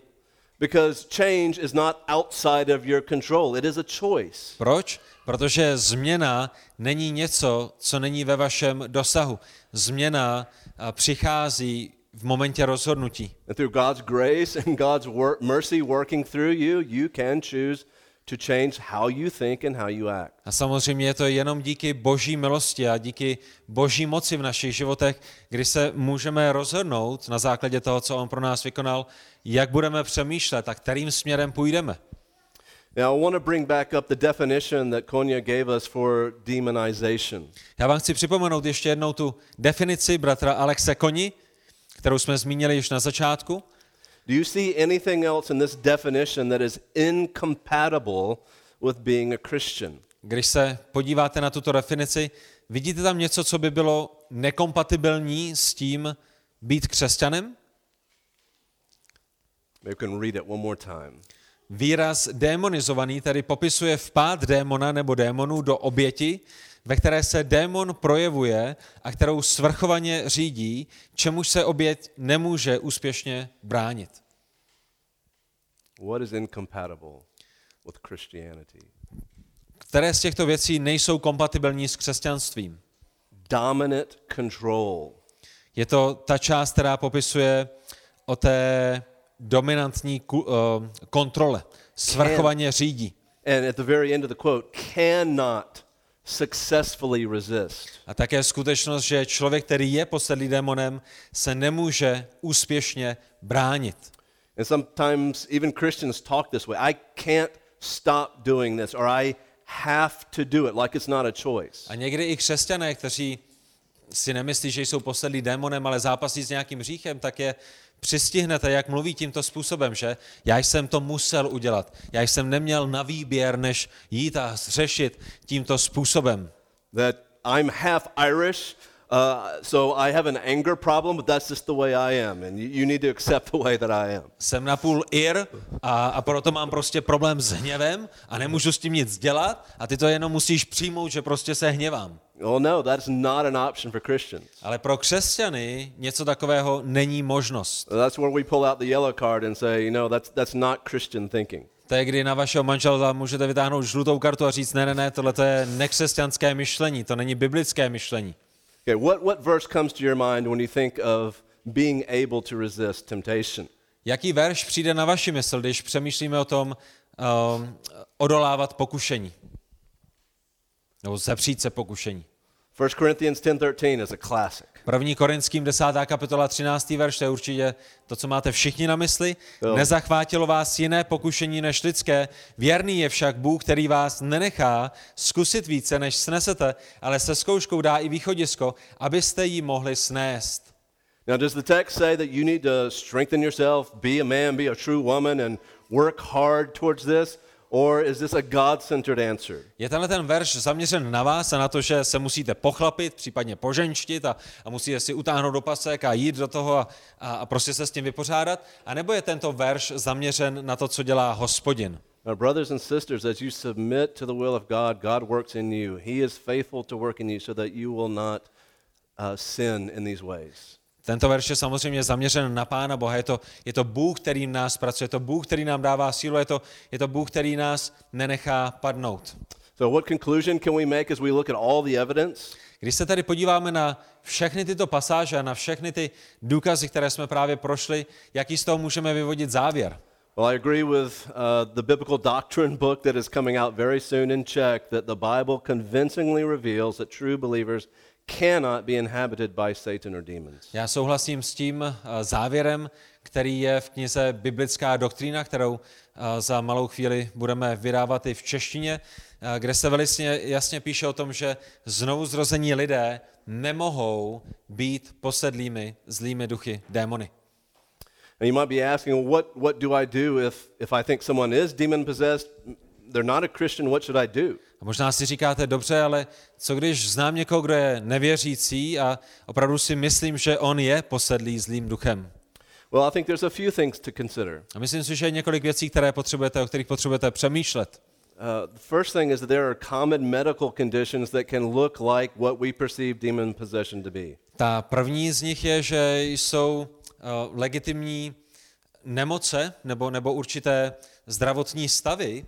[SPEAKER 1] Because change is not outside of your control, it is a choice.
[SPEAKER 2] Proč? Protože změna není něco, co není ve vašem dosahu. Změna uh, přichází v momentě rozhodnutí.
[SPEAKER 1] And through God's grace and God's wor- mercy working through you, you can choose to change how you think and how you act.
[SPEAKER 2] A samozřejmě je to jenom díky boží milosti a díky boží moci v našich životech, kdy se můžeme rozhodnout na základě toho, co on pro nás vykonal, jak budeme přemýšlet a kterým směrem půjdeme.
[SPEAKER 1] Now, I want to bring back up the definition that Konya gave us for demonization.
[SPEAKER 2] Já vám chci připomenout ještě jednou tu definici bratra Alexe Koni, kterou jsme zmínili již na začátku.
[SPEAKER 1] Do you see anything else in this definition that is incompatible with being a Christian?
[SPEAKER 2] Když se podíváte na tuto definici, vidíte tam něco, co by bylo nekompatibilní s tím být křesťanem?
[SPEAKER 1] We can read it one more time.
[SPEAKER 2] Výraz démonizovaný tedy popisuje vpád démona nebo démonů do oběti, ve které se démon projevuje a kterou svrchovaně řídí, čemuž se oběť nemůže úspěšně bránit.
[SPEAKER 1] What is incompatible with Christianity?
[SPEAKER 2] Které z těchto věcí nejsou kompatibilní s křesťanstvím?
[SPEAKER 1] Dominant control.
[SPEAKER 2] Je to ta část, která popisuje o té dominantní uh, kontrole. Svrchovaně řídí.
[SPEAKER 1] And at the very end of the quote, cannot successfully resist.
[SPEAKER 2] A také skutečnost, že člověk, který je posedlý démonem, se nemůže úspěšně bránit.
[SPEAKER 1] And sometimes even Christians talk this way I can't stop doing this, or I have to do it, like it's not a choice.
[SPEAKER 2] A někdy i křesťané, kteří si nemyslí, že jsou posedlí démonem, ale zápasí s nějakým hříchem, tak je přistihnete, jak mluví tímto způsobem, že já jsem to musel udělat. Já jsem neměl na výběr, než jít a řešit tímto způsobem.
[SPEAKER 1] That I'm half Irish, uh, so I have an anger problem, but that's just the way I am, and you, you need to accept [laughs] the way that I am.
[SPEAKER 2] Jsem napůl Ir a, a proto mám prostě problém s hněvem a nemůžu s tím nic dělat a ty to jenom musíš přijmout, že prostě se hněvám.
[SPEAKER 1] Well, no, that's not an option for Christians.
[SPEAKER 2] Ale pro křesťany něco takového není možnost.
[SPEAKER 1] That's where we pull out the yellow card and say, you know, that's, that's not Christian thinking.
[SPEAKER 2] To je, kdy na vašeho manžela můžete vytáhnout žlutou kartu a říct, ne, ne, ne, tohle to je nekřesťanské myšlení, to není biblické myšlení.
[SPEAKER 1] Okay, what, what verse comes to your mind when you think of being able to resist temptation?
[SPEAKER 2] Jaký verš přijde na vaši mysl, když přemýšlíme o tom um, odolávat pokušení? Nebo zepřít se pokušení.
[SPEAKER 1] 1 Corinthians 10:13 is a classic.
[SPEAKER 2] První Korinským 10. kapitola 13. verš, to je určitě to, co máte všichni na mysli.
[SPEAKER 1] Jo.
[SPEAKER 2] Nezachvátilo vás jiné pokušení než lidské, věrný je však Bůh, který vás nenechá zkusit více, než snesete, ale se zkouškou dá i východisko, abyste ji mohli snést.
[SPEAKER 1] Now, does the text say that you need to strengthen yourself, be a man, be a true woman, and work hard towards this? Or is this a God centered answer?
[SPEAKER 2] Je tenhle ten verš zaměřen na vás a na to, že se musíte pochlapit, případně poženštit a, a musíte si utáhnout do pasek a jít do toho a, a, a prostě se s tím vypořádat? A nebo je tento verš zaměřen na to, co dělá hospodin?
[SPEAKER 1] Now, brothers and sisters, as you submit to the will of God, God works in you. He is faithful to work in you so that you will not uh, sin in these ways.
[SPEAKER 2] Tento verš je samozřejmě zaměřen na Pána Boha. Je to, je to Bůh, který v nás pracuje, je to Bůh, který nám dává sílu, je to, je to Bůh, který nás nenechá padnout.
[SPEAKER 1] So, what conclusion can we make as we look at all the evidence?
[SPEAKER 2] Když se tady podíváme na všechny tyto pasáže a na všechny ty důkazy, které jsme právě prošli, jaký z toho můžeme vyvodit závěr?
[SPEAKER 1] Well, I agree with uh, the biblical doctrine book that is coming out very soon in Czech that the Bible convincingly reveals that true believers cannot be inhabited by Satan or demons.
[SPEAKER 2] Já souhlasím s tím eh, závěrem, který je v knize Biblická doktrína, kterou eh, za malou chvíli budeme vydávat i v češtině, eh, kde se velice jasně píše o tom, že znovu zrození lidé nemohou být posedlými zlými duchy, démony.
[SPEAKER 1] And you might be asking, what, what do I do if, if I think someone is demon possessed? They're not a Christian, what should I do?
[SPEAKER 2] A možná si říkáte, dobře, ale co když znám někoho, kdo je nevěřící a opravdu si myslím, že on je posedlý zlým duchem?
[SPEAKER 1] Well, I think there's a few things to consider.
[SPEAKER 2] A myslím si, že je několik věcí, které potřebujete, o kterých potřebujete přemýšlet.
[SPEAKER 1] Uh, the first thing is that there are common medical conditions that can look like what we perceive demon possession to be.
[SPEAKER 2] Ta první z nich je, že jsou uh, legitimní nemoce nebo, nebo určité zdravotní stavy,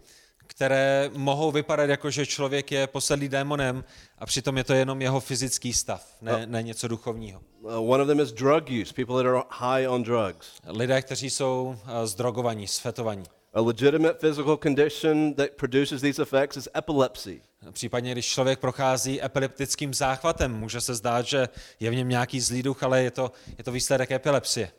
[SPEAKER 2] které mohou vypadat jako, že člověk je posedlý démonem a přitom je to jenom jeho fyzický stav, ne, ne něco duchovního.
[SPEAKER 1] Uh, one of them is drug use, people that are high on drugs.
[SPEAKER 2] Lidé, kteří jsou uh, zdrogovaní, sfetovaní.
[SPEAKER 1] A legitimate physical condition that produces these effects is epilepsy.
[SPEAKER 2] Případně, když člověk prochází epileptickým záchvatem, může se zdát, že je v něm nějaký zlý duch, ale je to, je to výsledek epilepsie.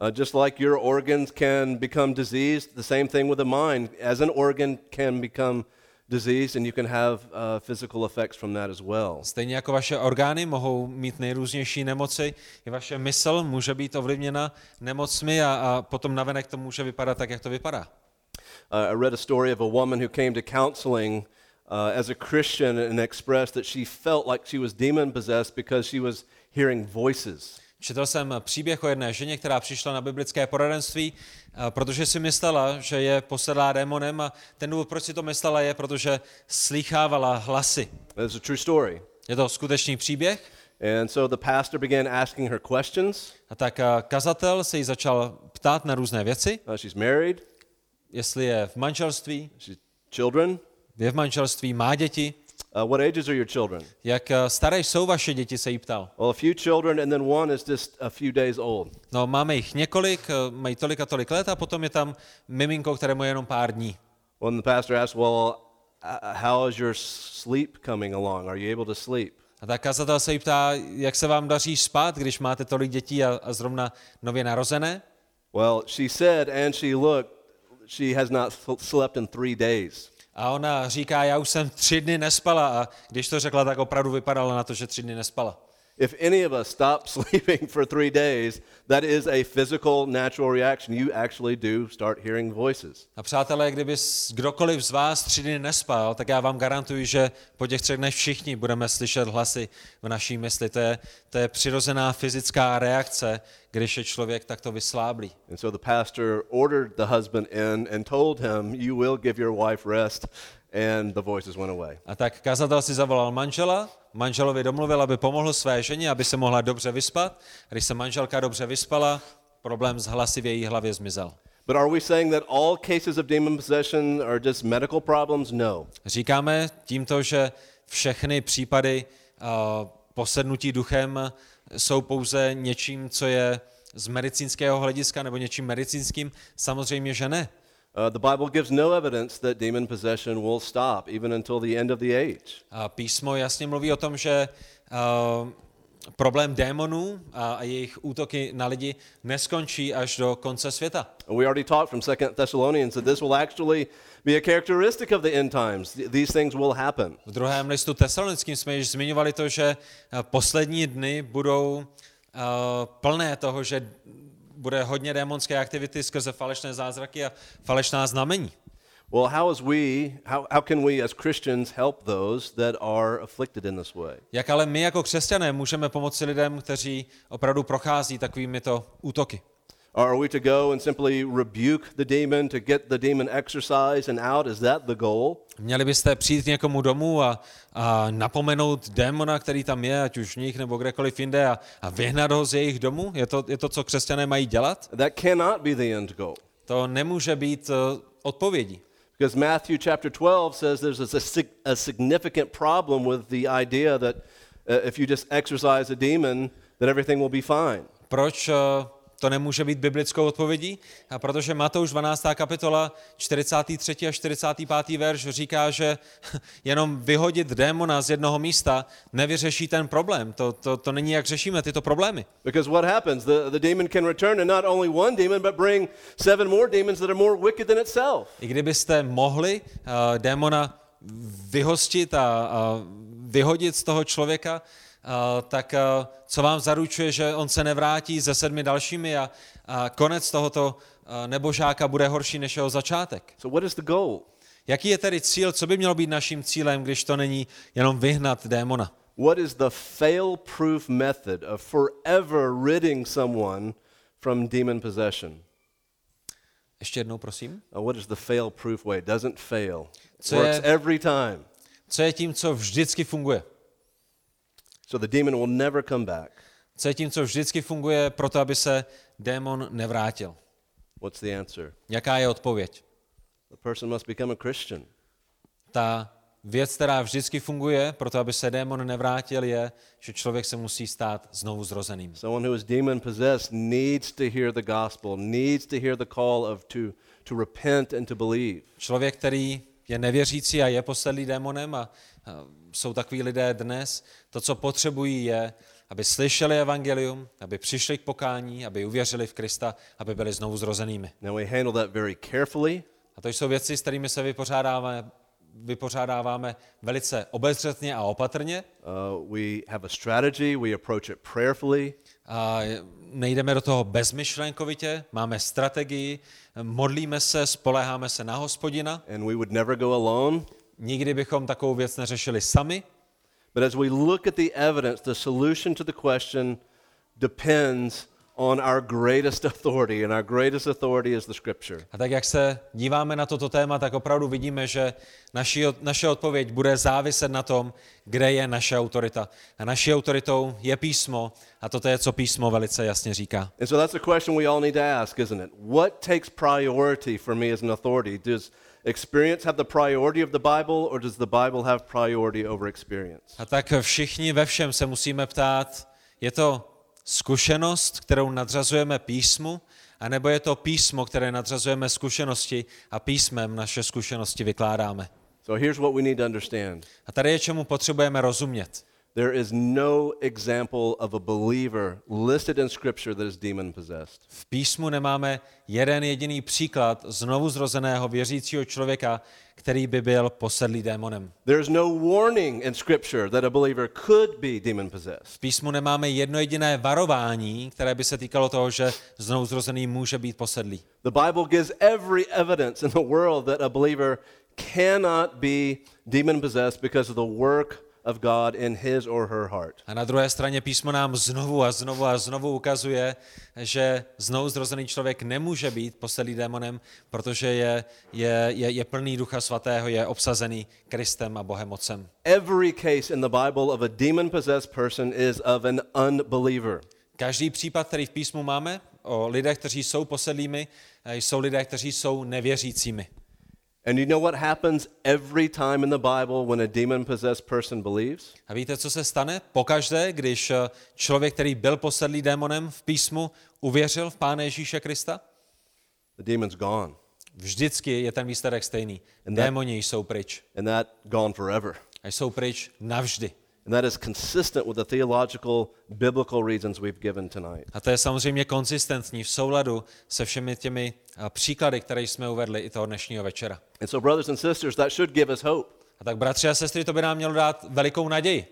[SPEAKER 1] Uh, just like your organs can become diseased, the same thing with the mind. As an organ can become diseased, and you can have uh, physical effects from that as well.
[SPEAKER 2] Stejně jako vaše orgány mohou mít nejrůznější nemoci, i vaše mysl může být ovlivněna nemocmi a, a potom navenek to může vypadat tak, jak to vypadá.
[SPEAKER 1] Uh, I read a story of a woman who came to counseling uh, as a Christian and expressed that she felt like she was demon possessed because she was hearing voices.
[SPEAKER 2] Četl jsem příběh o jedné ženě, která přišla na biblické poradenství, a protože si myslela, že je posedlá démonem a ten důvod, proč si to myslela, je, protože slýchávala hlasy.
[SPEAKER 1] A true story.
[SPEAKER 2] Je to skutečný příběh
[SPEAKER 1] And so the pastor began asking her questions.
[SPEAKER 2] a tak a, kazatel se jí začal ptát na různé věci,
[SPEAKER 1] Uh, she's married,
[SPEAKER 2] jestli je v manželství,
[SPEAKER 1] she's children.
[SPEAKER 2] je v manželství, má děti,
[SPEAKER 1] Uh, what ages are your children?
[SPEAKER 2] jak a, staré jsou vaše děti, se jí ptal.
[SPEAKER 1] Well, a few children, and then one is just a few days old.
[SPEAKER 2] No, máme jich několik, a, mají tolik a tolik let a potom je tam miminko, kterému je jenom pár dní.
[SPEAKER 1] When the pastor asked, Well, uh, how is your sleep coming along? Are you able to sleep?
[SPEAKER 2] A tak kazatel se jí ptá, jak se vám daří spát, když máte tolik dětí a, a zrovna nově narozené.
[SPEAKER 1] Well, she said, and she looked, she has not sl- slept in three days.
[SPEAKER 2] A ona říká, já už jsem tři dny nespala a když to řekla, tak opravdu vypadala na to, že tři dny nespala.
[SPEAKER 1] If any of us stop [laughs] sleeping for three days, that is a physical, natural reaction. You actually do start hearing voices.
[SPEAKER 2] A přátelé, kdyby kdokoliv z vás tři dny nespal, tak já vám garantuji, že po těch třech dnech všichni budeme slyšet hlasy v naší mysli. To je, to je přirozená fyzická reakce, když je člověk takto vysláblý.
[SPEAKER 1] And so the pastor ordered the husband in and told him, You will give your wife rest. And the voices went away.
[SPEAKER 2] A tak kazatel si zavolal manžela, manželovi domluvil, aby pomohl své ženě, aby se mohla dobře vyspat. Když se manželka dobře vyspala, problém s hlasy v její hlavě zmizel.
[SPEAKER 1] But are we saying that all cases of demon possession are just medical problems? No.
[SPEAKER 2] Říkáme tímto, že všechny případy uh, posednutí duchem jsou pouze něčím, co je z medicínského hlediska nebo něčím medicínským? Samozřejmě, že ne.
[SPEAKER 1] Uh, the Bible gives no evidence that demon possession will stop even until the end of the age.
[SPEAKER 2] A písmo jasně mluví o tom, že uh, problém démonů a, jejich útoky na lidi neskončí až do konce světa.
[SPEAKER 1] We already talked from Second Thessalonians that this will actually be a characteristic of the end times. Th- These things will happen.
[SPEAKER 2] V druhém listu tesalonickým jsme již zmiňovali to, že eh, poslední dny budou uh, plné toho, že bude hodně démonské aktivity skrze falešné zázraky a falešná znamení.
[SPEAKER 1] Well, how is we how, how can we as Christians help those that are afflicted in this way?
[SPEAKER 2] Jak ale my jako křesťané můžeme pomoci lidem, kteří opravdu prochází takovýmito útoky?
[SPEAKER 1] Are we to go and simply rebuke the demon to get the demon exorcised and out? Is that the goal?
[SPEAKER 2] Měli byste přijít k někomu domů a, a napomenout démona, který tam je, ať už v nich nebo kdekoliv jinde, a, a vyhnat ho z jejich domů? Je to, je to, co křesťané mají dělat?
[SPEAKER 1] That cannot be the end goal.
[SPEAKER 2] To nemůže být uh, odpovědí.
[SPEAKER 1] Because Matthew chapter 12 says there's a, a significant problem with the idea that uh, if you just exorcise a demon, that everything will be fine.
[SPEAKER 2] Proč uh, to nemůže být biblickou odpovědí? A protože Matouš 12. kapitola 43. a 45. verš říká, že [laughs] jenom vyhodit démona z jednoho místa nevyřeší ten problém. To, to, to není, jak řešíme tyto problémy.
[SPEAKER 1] Because what happens? The, the demon can return and not only one demon, but bring seven more demons that are more wicked than itself.
[SPEAKER 2] I kdybyste mohli uh, démona vyhostit a, a vyhodit z toho člověka, tak uh, co vám zaručuje, že on se nevrátí se sedmi dalšími a, a konec tohoto uh, nebožáka bude horší než jeho začátek?
[SPEAKER 1] So, what is the goal?
[SPEAKER 2] Jaký je tedy cíl, co by mělo být naším cílem, když to není jenom vyhnat démona?
[SPEAKER 1] What is the fail proof method of forever ridding someone from demon possession?
[SPEAKER 2] Ještě jednou, prosím.
[SPEAKER 1] What is the fail proof way? Doesn't fail,
[SPEAKER 2] Co
[SPEAKER 1] works
[SPEAKER 2] je-
[SPEAKER 1] every time.
[SPEAKER 2] Co je tím, co vždycky funguje?
[SPEAKER 1] So, the demon will never come back.
[SPEAKER 2] Co je tím, co vždycky funguje proto, aby se démon nevrátil?
[SPEAKER 1] What's the answer?
[SPEAKER 2] Jaká je odpověď?
[SPEAKER 1] The person must become a Christian.
[SPEAKER 2] Ta věc, která vždycky funguje proto, aby se démon nevrátil, je, že člověk se musí stát znovu zrozeným.
[SPEAKER 1] Someone who is demon possessed needs to hear the gospel, needs to hear the call of to, to repent and to believe.
[SPEAKER 2] Člověk, který je nevěřící a je posedlý démonem a a jsou takový lidé dnes, to, co potřebují, je aby slyšeli evangelium, aby přišli k pokání, aby uvěřili v Krista, aby byli znovu zrozenými.
[SPEAKER 1] Now we handle that very carefully.
[SPEAKER 2] A to jsou věci, s kterými se vypořádáváme, vypořádáváme velice obezřetně a opatrně.
[SPEAKER 1] Uh, we have a strategy. We approach it prayerfully.
[SPEAKER 2] A nejdeme do toho bezmyšlenkovitě, máme strategii, modlíme se, spoléháme se na hospodina.
[SPEAKER 1] And we would never go alone.
[SPEAKER 2] Nikdy bychom takovou věc neřešili sami,
[SPEAKER 1] But as we look at the evidence, the solution to the question depends on our greatest authority, and our greatest authority is the Scripture.
[SPEAKER 2] A tak jak se díváme na toto téma, tak opravdu vidíme, že naši, naše odpověď bude záviset na tom, kde je naše autorita. A naší autoritou je písmo a toto je, co písmo velice jasně říká.
[SPEAKER 1] And so that's the question we all need to ask, isn't it? What takes priority for me as an authority? Does experience have the priority of the Bible, or does the Bible have priority over experience?
[SPEAKER 2] A tak všichni ve všem se musíme ptát, je to zkušenost, kterou nadřazujeme písmu, anebo je to písmo, které nadřazujeme zkušenosti a písmem naše zkušenosti vykládáme.
[SPEAKER 1] So here's what we need to understand
[SPEAKER 2] A tady je, čemu potřebujeme rozumět.
[SPEAKER 1] There is no example of a believer listed in Scripture that is demon possessed.
[SPEAKER 2] V písmu nemáme jeden jediný příklad znovu zrozeného věřícího člověka, který by byl posedlý démonem.
[SPEAKER 1] There is no warning in Scripture that a believer could be demon possessed.
[SPEAKER 2] V písmu nemáme jedno jediné varování, které by se týkalo toho, že znovu zrozený může být posedlý.
[SPEAKER 1] The Bible gives every evidence in the world that a believer cannot be demon possessed because of the work of God in his or her heart.
[SPEAKER 2] A na druhé straně písmo nám znovu a znovu a znovu ukazuje, že znovu zrozený člověk nemůže být posedlý démonem, protože je, je, je, je plný ducha svatého, je obsazený Kristem a Bohem Otcem.
[SPEAKER 1] Every case in the Bible of a demon possessed person is of an unbeliever.
[SPEAKER 2] Každý případ, který v písmu máme o lidech, kteří jsou posedlými, jsou lidé, kteří jsou nevěřícími.
[SPEAKER 1] And you know what happens every time in the Bible when a demon possessed person believes?
[SPEAKER 2] A víte, co se stane? Pokaždé, když eh, člověk, který byl posedlý démonem v písmu, uvěřil v Pána Ježíše Krista?
[SPEAKER 1] The demon's gone.
[SPEAKER 2] Vždycky je ten výsledek stejný.
[SPEAKER 1] And that-
[SPEAKER 2] Démoni jsou pryč.
[SPEAKER 1] And that gone forever.
[SPEAKER 2] A jsou pryč navždy.
[SPEAKER 1] And that is consistent with the theological, biblical reasons we've given tonight.
[SPEAKER 2] A to je samozřejmě konzistentní v souladu se všemi těmi eh, příklady, které jsme uvedli i toho dnešního večera.
[SPEAKER 1] And so, brothers and sisters, that should give us hope.
[SPEAKER 2] A tak, bratři a sestry, to by nám mělo dát velikou naději.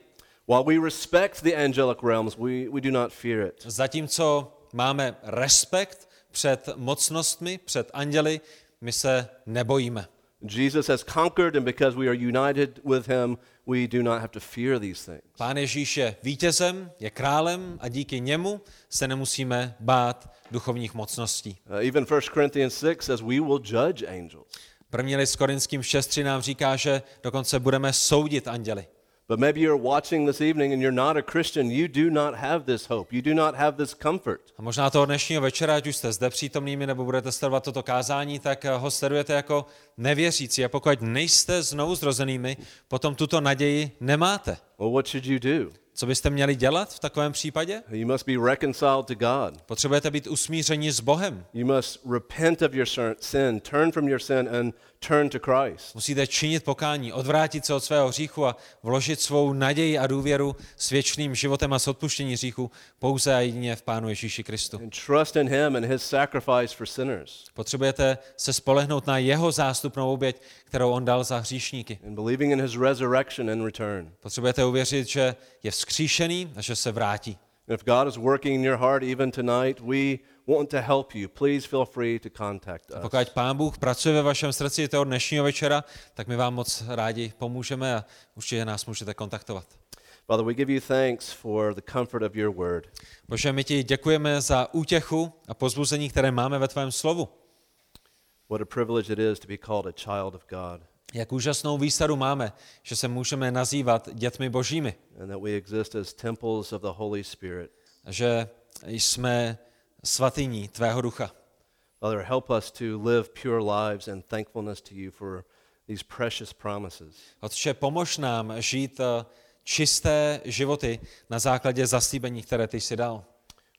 [SPEAKER 1] While we respect the angelic realms, we, we do not fear it.
[SPEAKER 2] Zatímco máme respekt před mocnostmi, před anděli, my se nebojíme.
[SPEAKER 1] Jesus has conquered, and because we are united with him, we do not have to fear these things.
[SPEAKER 2] Pán Ježíš je vítězem, je králem a díky němu se nemusíme bát duchovních mocností.
[SPEAKER 1] Uh, even 1 Corinthians 6 says we will judge angels.
[SPEAKER 2] První list Korinským 6.3 nám říká, že dokonce budeme soudit anděli.
[SPEAKER 1] But maybe you're watching this evening and you're not a Christian. You do not have this hope. You do not have this comfort.
[SPEAKER 2] A možná toho dnešního večera, ať už jste zde přítomnými nebo budete sledovat toto kázání, tak eh, ho sledujete jako nevěřící. A pokud nejste znovu zrozenými, potom tuto naději nemáte.
[SPEAKER 1] Well, what should you do?
[SPEAKER 2] Co byste měli dělat v takovém případě?
[SPEAKER 1] You must be reconciled to God.
[SPEAKER 2] Potřebujete být usmířeni s Bohem.
[SPEAKER 1] You must repent of your sin- sin, turn from your sin, and turn to Christ.
[SPEAKER 2] Musíte činit pokání, odvrátit se od svého hříchu a vložit svou naději a důvěru s věčným životem a s odpuštění hříchu pouze a jedině v Pánu Ježíši Kristu.
[SPEAKER 1] And trust in Him and His sacrifice for sinners.
[SPEAKER 2] Potřebujete se spolehnout na jeho zástupnou oběť, kterou on dal za hříšníky.
[SPEAKER 1] And believing in His resurrection and return.
[SPEAKER 2] Potřebujete uvěřit, že je vzkříšený a že se vrátí.
[SPEAKER 1] And if God is working in your heart even tonight, we want to help you. Please feel free to contact us.
[SPEAKER 2] Pokud Pán Bůh pracuje ve vašem srdci toho dnešního večera, tak my vám moc rádi pomůžeme a určitě nás můžete kontaktovat.
[SPEAKER 1] Father, we give you thanks for the comfort of your word.
[SPEAKER 2] Bože, my ti děkujeme za útěchu a pozbuzení, které máme ve tvém slovu.
[SPEAKER 1] What a privilege it is to be called a child of God
[SPEAKER 2] Jak úžasnou výsadu máme, že se můžeme nazývat dětmi božími.
[SPEAKER 1] and that we exist as temples of the Holy Spirit.
[SPEAKER 2] Že jsme svatyní tvého ducha.
[SPEAKER 1] Father, help us to live pure lives and thankfulness to you for these precious promises.
[SPEAKER 2] Otče, pomož nám žít eh, čisté životy na základě zaslíbení, které ty jsi dal.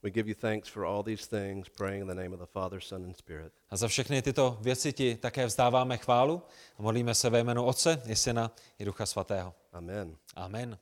[SPEAKER 1] We give you thanks for all these things, praying in the name of the Father, Son, and Spirit.
[SPEAKER 2] A za všechny tyto věci ti také vzdáváme chválu a modlíme se ve jménu Otce, i Syna, i Ducha Svatého.
[SPEAKER 1] Amen.
[SPEAKER 2] Amen.